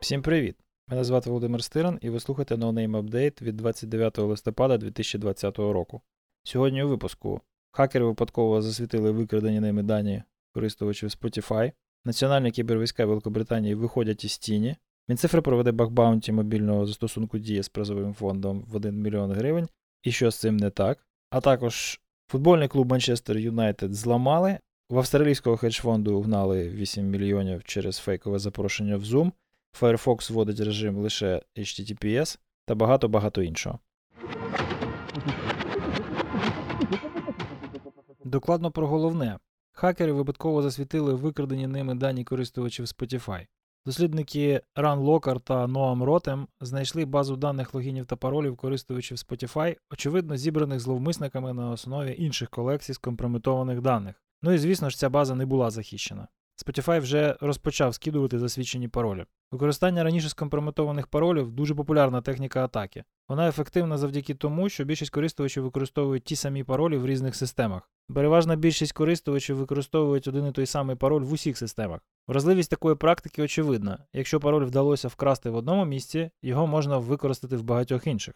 Всім привіт! Мене звати Володимир Стиран і ви слухаєте NoName Update від 29 листопада 2020 року. Сьогодні у випуску хакери випадково засвітили викрадені ними дані користувачів Spotify, Національні кібервійська Великобританії виходять із тіні, Мінцифра проведе бакбаунті мобільного застосунку Дія з призовим фондом в 1 мільйон гривень, і що з цим не так. А також футбольний клуб Манчестер Юнайтед зламали, в австралійського хедж-фонду вгнали 8 мільйонів через фейкове запрошення в Zoom. Firefox вводить режим лише HTTPS та багато-багато іншого. Докладно про головне. Хакери випадково засвітили викрадені ними дані користувачів Spotify. Дослідники Ран Локар та Ноам Ротем знайшли базу даних логінів та паролів користувачів Spotify, очевидно, зібраних зловмисниками на основі інших колекцій скомпрометованих даних. Ну і звісно ж, ця база не була захищена. Spotify вже розпочав скидувати засвідчені паролі. Використання раніше скомпрометованих паролів дуже популярна техніка атаки. Вона ефективна завдяки тому, що більшість користувачів використовують ті самі паролі в різних системах. Переважна більшість користувачів використовують один і той самий пароль в усіх системах. Вразливість такої практики очевидна. Якщо пароль вдалося вкрасти в одному місці, його можна використати в багатьох інших.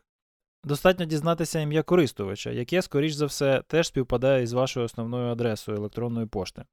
Достатньо дізнатися ім'я користувача, яке, скоріш за все, теж співпадає із вашою основною адресою електронної пошти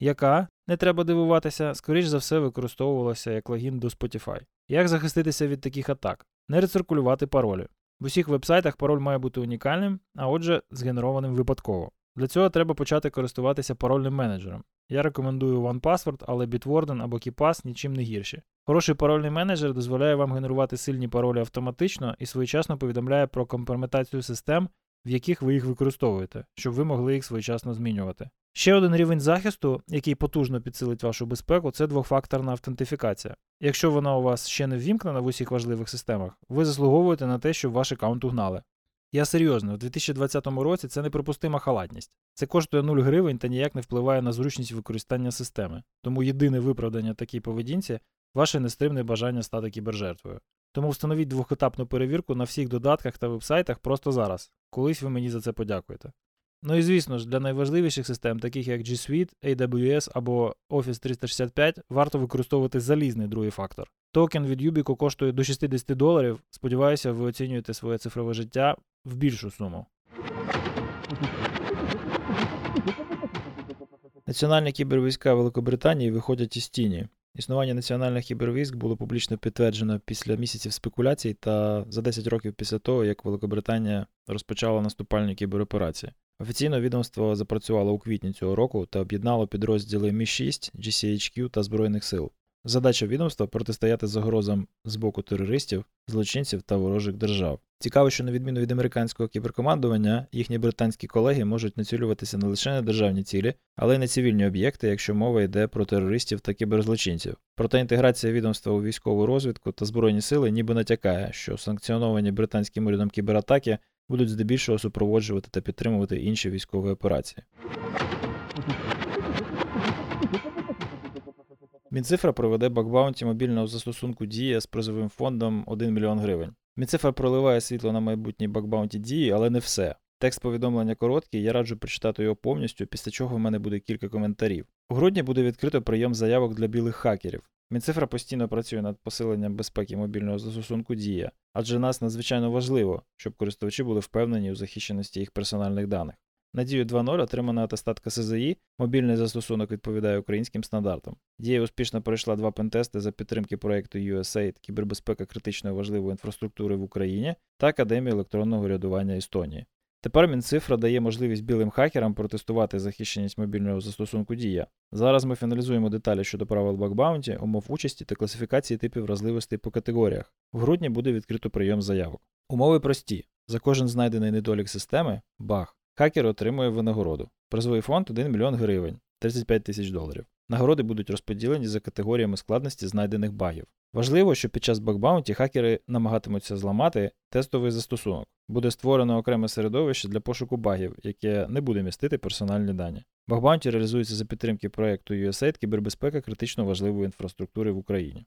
яка, не треба дивуватися, скоріш за все використовувалася як логін до Spotify. Як захиститися від таких атак? Не рециркулювати паролі. В усіх вебсайтах пароль має бути унікальним, а отже, згенерованим випадково. Для цього треба почати користуватися парольним менеджером. Я рекомендую OnePassword, але Bitwarden або KeePass нічим не гірші. Хороший парольний менеджер дозволяє вам генерувати сильні паролі автоматично і своєчасно повідомляє про компрометацію систем, в яких ви їх використовуєте, щоб ви могли їх своєчасно змінювати. Ще один рівень захисту, який потужно підсилить вашу безпеку, це двохфакторна автентифікація. Якщо вона у вас ще не ввімкнена в усіх важливих системах, ви заслуговуєте на те, щоб ваш аккаунт угнали. Я серйозно, в 2020 році це неприпустима халатність. Це коштує 0 гривень та ніяк не впливає на зручність використання системи. Тому єдине виправдання такій поведінці ваше нестримне бажання стати кібержертвою. Тому встановіть двохетапну перевірку на всіх додатках та вебсайтах просто зараз. Колись ви мені за це подякуєте. Ну і звісно ж, для найважливіших систем, таких як G Suite, AWS або Office 365, варто використовувати залізний другий фактор. Токен від Yubico коштує до 60 доларів. Сподіваюся, ви оцінюєте своє цифрове життя в більшу суму. Національні кібервійська Великобританії виходять із тіні. Існування національних кібервійськ було публічно підтверджено після місяців спекуляцій та за 10 років після того, як Великобританія розпочала наступальні кібероперації. Офіційно відомство запрацювало у квітні цього року та об'єднало підрозділи Мі 6, GCHQ та Збройних сил. Задача відомства протистояти загрозам з боку терористів, злочинців та ворожих держав. Цікаво, що на відміну від американського кіберкомандування, їхні британські колеги можуть націлюватися не лише на державні цілі, але й на цивільні об'єкти, якщо мова йде про терористів та кіберзлочинців. Проте інтеграція відомства у військову розвідку та збройні сили ніби натякає, що санкціоновані британським урядом кібератаки будуть здебільшого супроводжувати та підтримувати інші військові операції. Мінцифра проведе bug bounty мобільного застосунку Дія з призовим фондом 1 мільйон гривень. Мінцифра проливає світло на майбутній bug bounty Дії, але не все. Текст повідомлення короткий, я раджу прочитати його повністю, після чого в мене буде кілька коментарів. У грудні буде відкрито прийом заявок для білих хакерів. Мінцифра постійно працює над посиленням безпеки мобільного застосунку Дія, адже нас надзвичайно важливо, щоб користувачі були впевнені у захищеності їх персональних даних. Надію 2.0 отримана атестатка СЗІ, мобільний застосунок відповідає українським стандартам. Дія успішно пройшла два пентести за підтримки проєкту USAID кібербезпека критичної важливої інфраструктури в Україні та Академії електронного рядування Естонії. Тепер Мінцифра дає можливість білим хакерам протестувати захищеність мобільного застосунку Дія. Зараз ми фіналізуємо деталі щодо правил бакбаунті, умов участі та класифікації типів вразливостей по категоріях. В грудні буде відкрито прийом заявок. Умови прості: за кожен знайдений недолік системи баг, хакер отримує винагороду. Призовий фонд 1 мільйон гривень 35 тисяч доларів. Нагороди будуть розподілені за категоріями складності знайдених багів. Важливо, що під час бакбаунті хакери намагатимуться зламати тестовий застосунок. Буде створено окреме середовище для пошуку багів, яке не буде містити персональні дані. Бакбаунті реалізується за підтримки проєкту USAID кібербезпека критично важливої інфраструктури в Україні.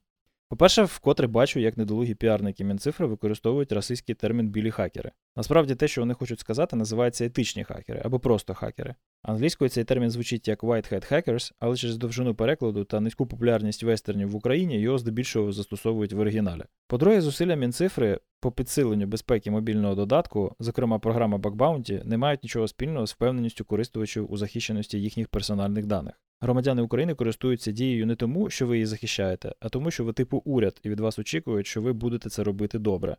По-перше, вкотре бачу, як недолугі піарники Мінцифри використовують расистський термін білі хакери. Насправді те, що вони хочуть сказати, називається етичні хакери або просто хакери. Англійською цей термін звучить як White Hat Hackers, але через довжину перекладу та низьку популярність вестернів в Україні його здебільшого застосовують в оригіналі. По-друге, зусилля Мінцифри по підсиленню безпеки мобільного додатку, зокрема програма Bug не мають нічого спільного з впевненістю користувачів у захищеності їхніх персональних даних. Громадяни України користуються дією не тому, що ви її захищаєте, а тому, що ви типу уряд, і від вас очікують, що ви будете це робити добре.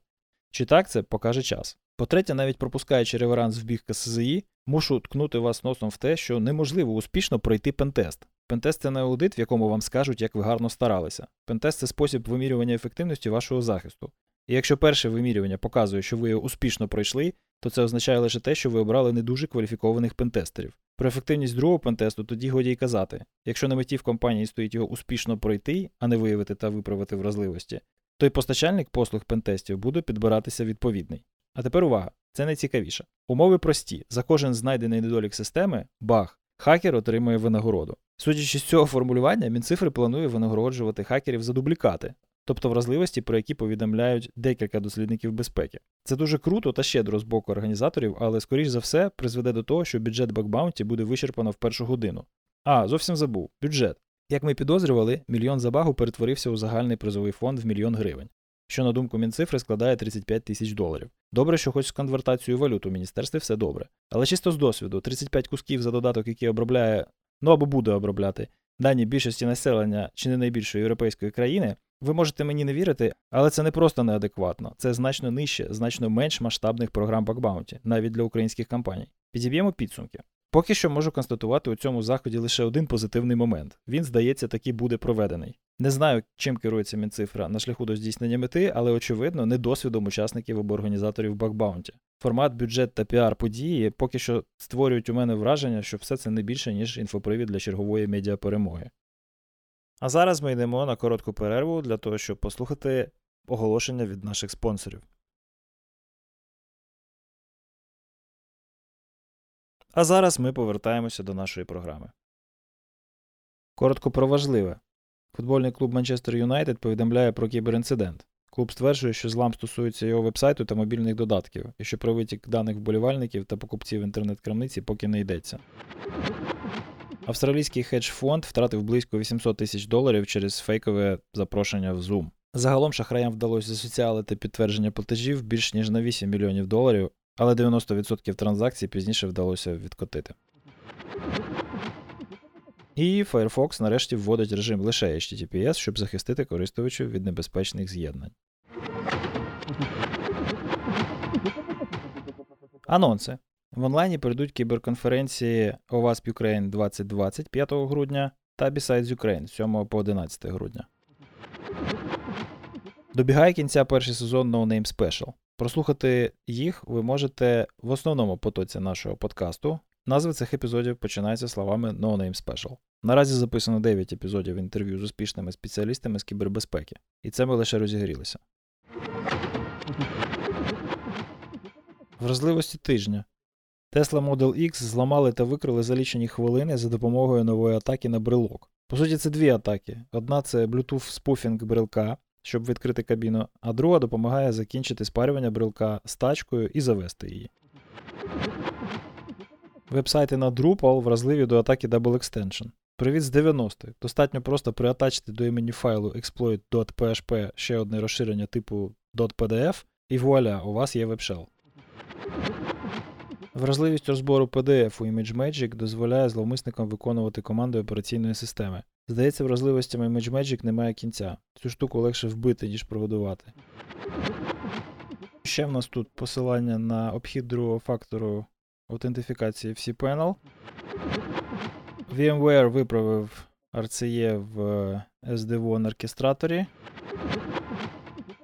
Чи так це покаже час. По-третє, навіть пропускаючи реверанс в бік КСЗІ, мушу ткнути вас носом в те, що неможливо успішно пройти пентест. Пентест це не аудит, в якому вам скажуть, як ви гарно старалися. Пентест це спосіб вимірювання ефективності вашого захисту. І якщо перше вимірювання показує, що ви його успішно пройшли, то це означає лише те, що ви обрали не дуже кваліфікованих пентестерів. Про ефективність другого пентесту тоді годі й казати. Якщо на меті в компанії стоїть його успішно пройти, а не виявити та виправити вразливості, то й постачальник послуг пентестів буде підбиратися відповідний. А тепер увага, це найцікавіше. Умови прості: за кожен знайдений недолік системи, баг, хакер отримує винагороду. Судячи з цього формулювання, Мінцифри планує винагороджувати хакерів за дублікати, тобто вразливості, про які повідомляють декілька дослідників безпеки. Це дуже круто та щедро з боку організаторів, але, скоріш за все, призведе до того, що бюджет бакбаунті буде вичерпано в першу годину. А, зовсім забув бюджет. Як ми підозрювали, мільйон за багу перетворився у загальний призовий фонд в мільйон гривень, що, на думку Мінцифри, складає 35 тисяч доларів. Добре, що хоч з конвертацією валют у міністерстві все добре. Але чисто з досвіду, 35 кусків за додаток, який обробляє, ну або буде обробляти, дані більшості населення чи не найбільшої європейської країни, ви можете мені не вірити, але це не просто неадекватно, це значно нижче, значно менш масштабних програм бакбаунті, навіть для українських компаній. Підіб'ємо підсумки. Поки що можу констатувати у цьому заході лише один позитивний момент. Він, здається, таки буде проведений. Не знаю, чим керується Мінцифра на шляху до здійснення мети, але очевидно, не досвідом учасників або організаторів bug bounty. Формат, бюджет та піар події поки що створюють у мене враження, що все це не більше, ніж інфопривід для чергової медіаперемоги. А зараз ми йдемо на коротку перерву для того, щоб послухати оголошення від наших спонсорів. А зараз ми повертаємося до нашої програми. Коротко про важливе. Футбольний клуб Манчестер Юнайтед повідомляє про кіберінцидент. Клуб стверджує, що злам стосується його вебсайту та мобільних додатків, і що про витік даних вболівальників та покупців інтернет-крамниці поки не йдеться. Австралійський хедж-фонд втратив близько 800 тисяч доларів через фейкове запрошення в Zoom. Загалом шахраям вдалося засоціалити підтвердження платежів більш ніж на 8 мільйонів доларів, але 90% транзакцій пізніше вдалося відкотити. І Firefox нарешті вводить режим лише HTTPS, щоб захистити користувачів від небезпечних з'єднань. Анонси. В онлайні прийдуть кіберконференції OWASP Ukraine 2020 5 грудня та Besides Ukraine 7 по 11 грудня. Добігає кінця перший сезон No Name Special. Прослухати їх ви можете в основному потоці нашого подкасту. Назви цих епізодів починаються словами No Name Special. Наразі записано 9 епізодів інтерв'ю з успішними спеціалістами з кібербезпеки. І це ми лише розігрілися. Вразливості тижня. Tesla Model X зламали та викрили за лічені хвилини за допомогою нової атаки на брелок. По суті, це дві атаки. Одна це Bluetooth спуфінг брелка, щоб відкрити кабіну, а друга допомагає закінчити спарювання брелка з тачкою і завести її. Вебсайти на Drupal вразливі до атаки Double Extension. Привіт з 90-х. Достатньо просто приатачити до імені файлу exploit.php ще одне розширення типу .pdf, і вуаля, у вас є вебшел. Вразливість розбору PDF у ImageMagick дозволяє зловмисникам виконувати команди операційної системи. Здається, вразливостями ImageMagick немає кінця. Цю штуку легше вбити, ніж прогодувати. Ще в нас тут посилання на обхід другого фактору аутентифікації в cPanel. VMware виправив RCE в SD-WAN оркестраторі.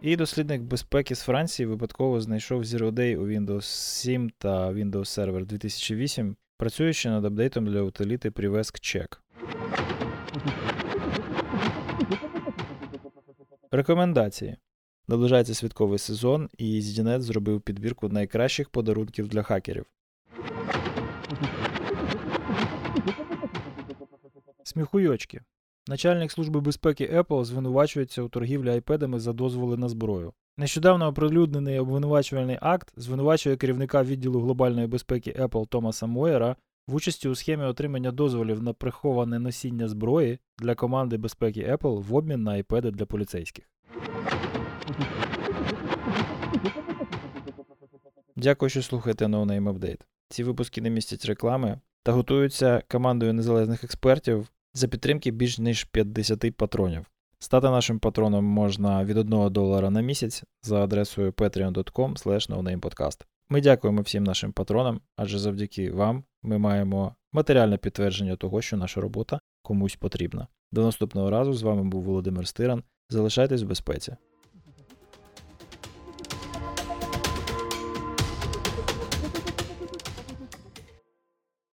І дослідник безпеки з Франції випадково знайшов Zero Day у Windows 7 та Windows Server 2008, працюючи над апдейтом для утиліти Privesk Check. Рекомендації. Наближається святковий сезон, і ZDNet зробив підбірку найкращих подарунків для хакерів. Сміхуйочки. Начальник Служби безпеки Apple звинувачується у торгівлі айпедами за дозволи на зброю. Нещодавно оприлюднений обвинувачувальний акт звинувачує керівника відділу глобальної безпеки Apple Томаса Мойера в участі у схемі отримання дозволів на приховане носіння зброї для команди безпеки Apple в обмін на айпеди для поліцейських. Дякую, що слухаєте No Name Update. Ці випуски не містять реклами та готуються командою незалежних експертів за підтримки більш ніж 50 патронів. Стати нашим патроном можна від 1 долара на місяць за адресою patreon.com. Ми дякуємо всім нашим патронам, адже завдяки вам ми маємо матеріальне підтвердження того, що наша робота комусь потрібна. До наступного разу з вами був Володимир Стиран. Залишайтесь в безпеці.